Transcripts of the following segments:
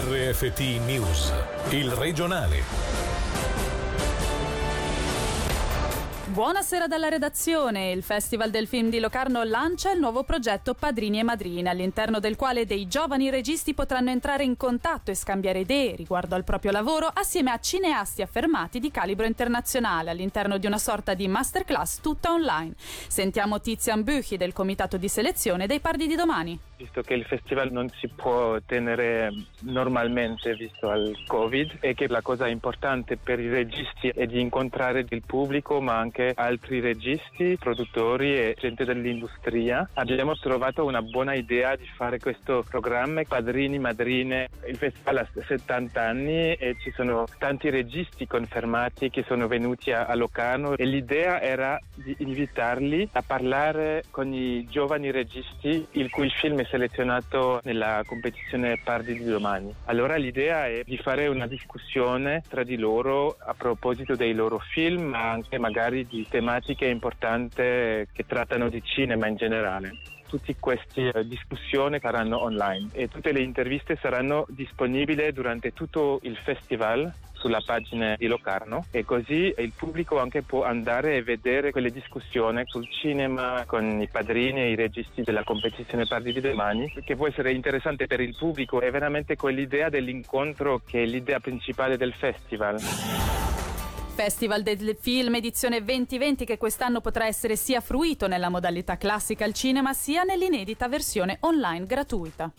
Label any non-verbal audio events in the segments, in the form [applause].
RFT News, il regionale. Buonasera dalla redazione. Il Festival del Film di Locarno lancia il nuovo progetto Padrini e Madrine, all'interno del quale dei giovani registi potranno entrare in contatto e scambiare idee riguardo al proprio lavoro assieme a cineasti affermati di calibro internazionale all'interno di una sorta di masterclass tutta online. Sentiamo Tizian Buchi del comitato di selezione dei Pardi di domani. Visto che il festival non si può tenere normalmente visto al Covid e che la cosa importante per i registi è di incontrare il pubblico ma anche altri registi, produttori e gente dell'industria. Abbiamo trovato una buona idea di fare questo programma Padrini, Madrine. Il festival ha 70 anni e ci sono tanti registi confermati che sono venuti a, Locarno e l'idea era di invitarli a parlare con i giovani registi il cui film è selezionato nella competizione Pardi di domani. Allora l'idea è di fare una discussione tra di loro a proposito dei loro film, ma anche magari di tematiche importanti che trattano di cinema in generale tutte queste eh, discussioni saranno online e tutte le interviste saranno disponibili durante tutto il festival sulla pagina di Locarno e così il pubblico anche può andare e vedere quelle discussioni sul cinema con i padrini e i registi della competizione Pardi di domani che può essere interessante per il pubblico è veramente quell'idea dell'incontro che è l'idea principale del festival. Festival del Film edizione 2020 che quest'anno potrà essere sia fruito nella modalità classica al cinema sia nell'inedita versione online gratuita.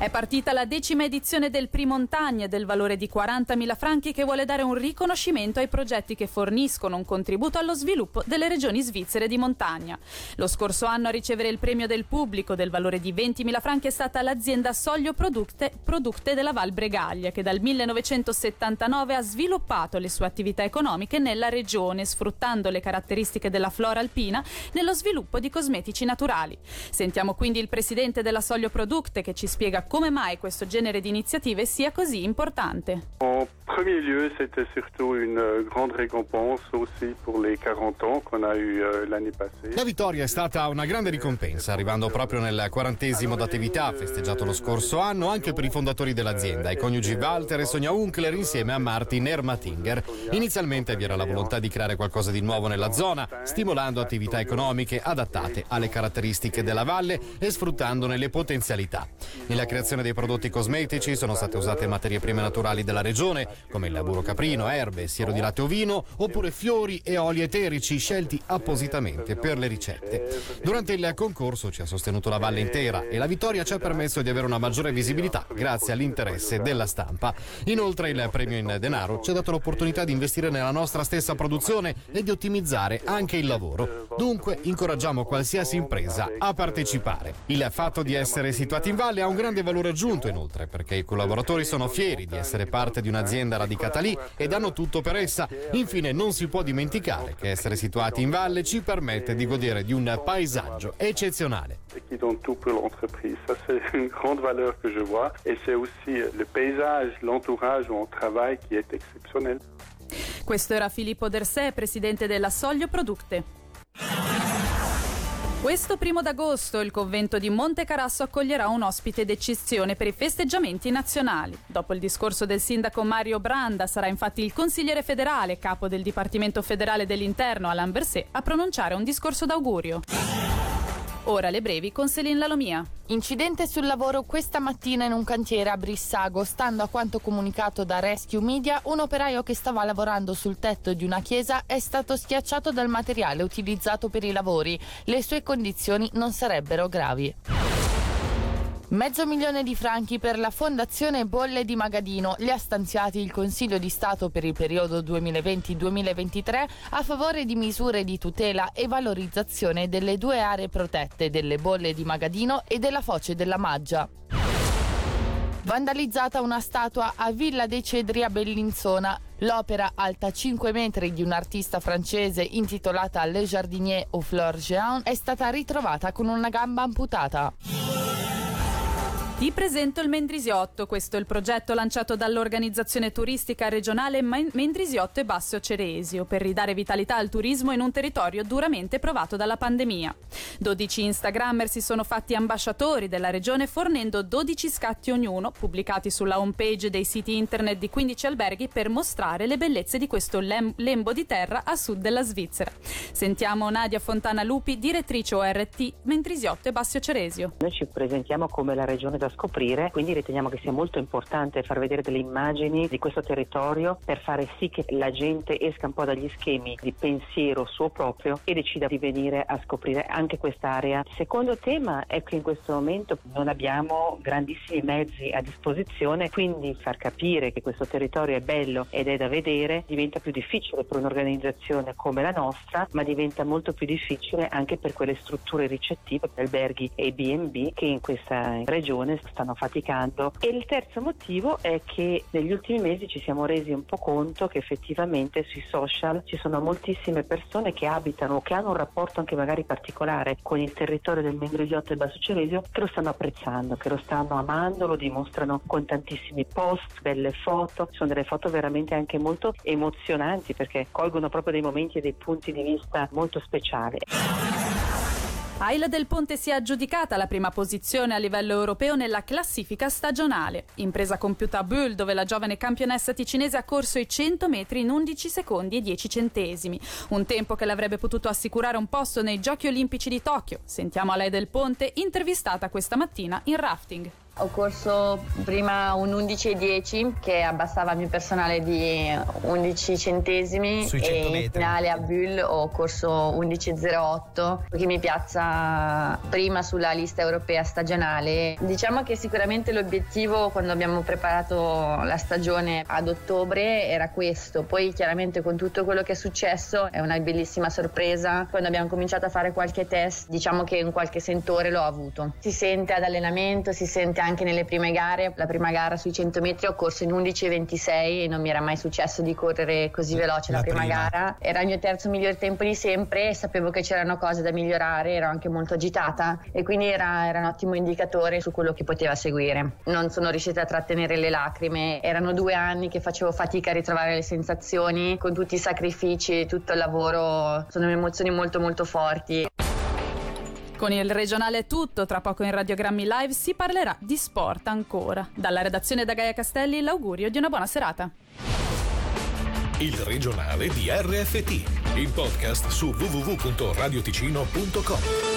È partita la decima edizione del Primontagna del valore di 40.000 franchi che vuole dare un riconoscimento ai progetti che forniscono un contributo allo sviluppo delle regioni svizzere di montagna. Lo scorso anno a ricevere il premio del pubblico del valore di 20.000 franchi è stata l'azienda Soglio Producte, Producte della Val Bregaglia che dal 1979 ha sviluppato le sue attività economiche nella regione sfruttando le caratteristiche della flora alpina nello sviluppo di cosmetici naturali. Sentiamo quindi il presidente della Soglio Producte che ci spiega come mai questo genere di iniziative sia così importante. En premier lieu, c'était surtout une euh, grande récompense aussi pour les 40 ans qu'on a eu euh, l'année passée. La vittoria è stata una grande ricompensa, arrivando proprio nel quarantesimo d'attività, festeggiato lo scorso anno anche per i fondatori dell'azienda, i coniugi Walter e Sonia Unkler insieme a Martin Ermatinger. Inizialmente vi era la volontà di creare qualcosa di nuovo nella zona, stimolando attività economiche adattate alle caratteristiche della valle e sfruttandone le potenzialità. Nella creazione dei prodotti cosmetici sono state usate materie prime naturali della regione, come il burro caprino, erbe, siero di latte ovino, oppure fiori e oli eterici scelti appositamente per le ricette. Durante il concorso ci ha sostenuto la valle intera e la vittoria ci ha permesso di avere una maggiore visibilità grazie all'interesse della stampa. Inoltre il premio in denaro ci ha dato l'opportunità di investire nella nostra stessa produzione e di ottimizzare anche il lavoro. Dunque incoraggiamo qualsiasi impresa a partecipare. Il fatto di essere situati in valle ha un grande valore aggiunto inoltre perché i collaboratori sono fieri di essere parte di un'azienda radicata lì e danno tutto per essa. Infine non si può dimenticare che essere situati in valle ci permette di godere di un paesaggio eccezionale. Qui donnent tout pour l'entreprise. Ça, c'est une [laughs] grande valeur que je vois. Et c'est aussi le paysage, l'entourage où on travaille qui est exceptionnel. Questo era Filippo Dersè, presidente della Soglio Producte. Questo primo d'agosto il convento di Monte Carasso accoglierà un ospite d'eccezione per i festeggiamenti nazionali. Dopo il discorso del sindaco Mario Branda sarà infatti il consigliere federale, capo del Dipartimento federale dell'Interno Alain Berset, a pronunciare un discorso d'augurio. Ora le brevi con Celine Lalomia. Incidente sul lavoro questa mattina in un cantiere a Brissago. Stando a quanto comunicato da Rescue Media, un operaio che stava lavorando sul tetto di una chiesa è stato schiacciato dal materiale utilizzato per i lavori. Le sue condizioni non sarebbero gravi. Mezzo milione di franchi per la Fondazione Bolle di Magadino li ha stanziati il Consiglio di Stato per il periodo 2020-2023 a favore di misure di tutela e valorizzazione delle due aree protette delle Bolle di Magadino e della Foce della Maggia. Vandalizzata una statua a Villa dei Cedri a Bellinzona. L'opera alta 5 metri di un artista francese intitolata Le Jardinier au Fleur Géant è stata ritrovata con una gamba amputata. Ti presento il Mendrisiotto, questo è il progetto lanciato dall'organizzazione turistica regionale Mendrisiotto e Basso Ceresio per ridare vitalità al turismo in un territorio duramente provato dalla pandemia. 12 Instagrammer si sono fatti ambasciatori della regione fornendo 12 scatti ognuno pubblicati sulla homepage dei siti internet di 15 alberghi per mostrare le bellezze di questo lem- lembo di terra a sud della Svizzera. Sentiamo Nadia Fontana Lupi, direttrice ORT Mendrisiotto e Basso Ceresio. Noi ci presentiamo come la regione da scoprire, quindi riteniamo che sia molto importante far vedere delle immagini di questo territorio per fare sì che la gente esca un po' dagli schemi di pensiero suo proprio e decida di venire a scoprire anche quest'area. Il secondo tema è che in questo momento non abbiamo grandissimi mezzi a disposizione, quindi far capire che questo territorio è bello ed è da vedere diventa più difficile per un'organizzazione come la nostra, ma diventa molto più difficile anche per quelle strutture ricettive, alberghi e B&B che in questa regione stanno faticando. E il terzo motivo è che negli ultimi mesi ci siamo resi un po' conto che effettivamente sui social ci sono moltissime persone che abitano o che hanno un rapporto anche magari particolare con il territorio del Mendrisiotto e Basso Ceresio che lo stanno apprezzando, che lo stanno amando, lo dimostrano con tantissimi post, belle foto, sono delle foto veramente anche molto emozionanti perché colgono proprio dei momenti e dei punti di vista molto speciali. Aila del Ponte si è aggiudicata la prima posizione a livello europeo nella classifica stagionale. Impresa compiuta a Bull, dove la giovane campionessa ticinese ha corso i 100 metri in 11 secondi e 10 centesimi. Un tempo che l'avrebbe potuto assicurare un posto nei Giochi Olimpici di Tokyo. Sentiamo Aila del Ponte, intervistata questa mattina in rafting. Ho corso prima un 11,10 che abbassava il mio personale di 11 centesimi Sui e metri. in finale a Bull ho corso 11,08 che mi piazza prima sulla lista europea stagionale. Diciamo che sicuramente l'obiettivo quando abbiamo preparato la stagione ad ottobre era questo, poi chiaramente con tutto quello che è successo è una bellissima sorpresa. Quando abbiamo cominciato a fare qualche test diciamo che in qualche sentore l'ho avuto. Si sente ad allenamento, si sente anche nelle prime gare. La prima gara sui 100 metri ho corso in 11,26 e non mi era mai successo di correre così veloce la, La prima, prima. gara. Era il mio terzo miglior tempo di sempre e sapevo che c'erano cose da migliorare, ero anche molto agitata e quindi era, era un ottimo indicatore su quello che poteva seguire. Non sono riuscita a trattenere le lacrime, erano due anni che facevo fatica a ritrovare le sensazioni, con tutti i sacrifici, tutto il lavoro, sono emozioni molto molto forti. Con il regionale è tutto, tra poco in Radiogrammi Live si parlerà di sport ancora. Dalla redazione da Gaia Castelli l'augurio di una buona serata. Il regionale di RFT, il podcast su www.radioticino.com.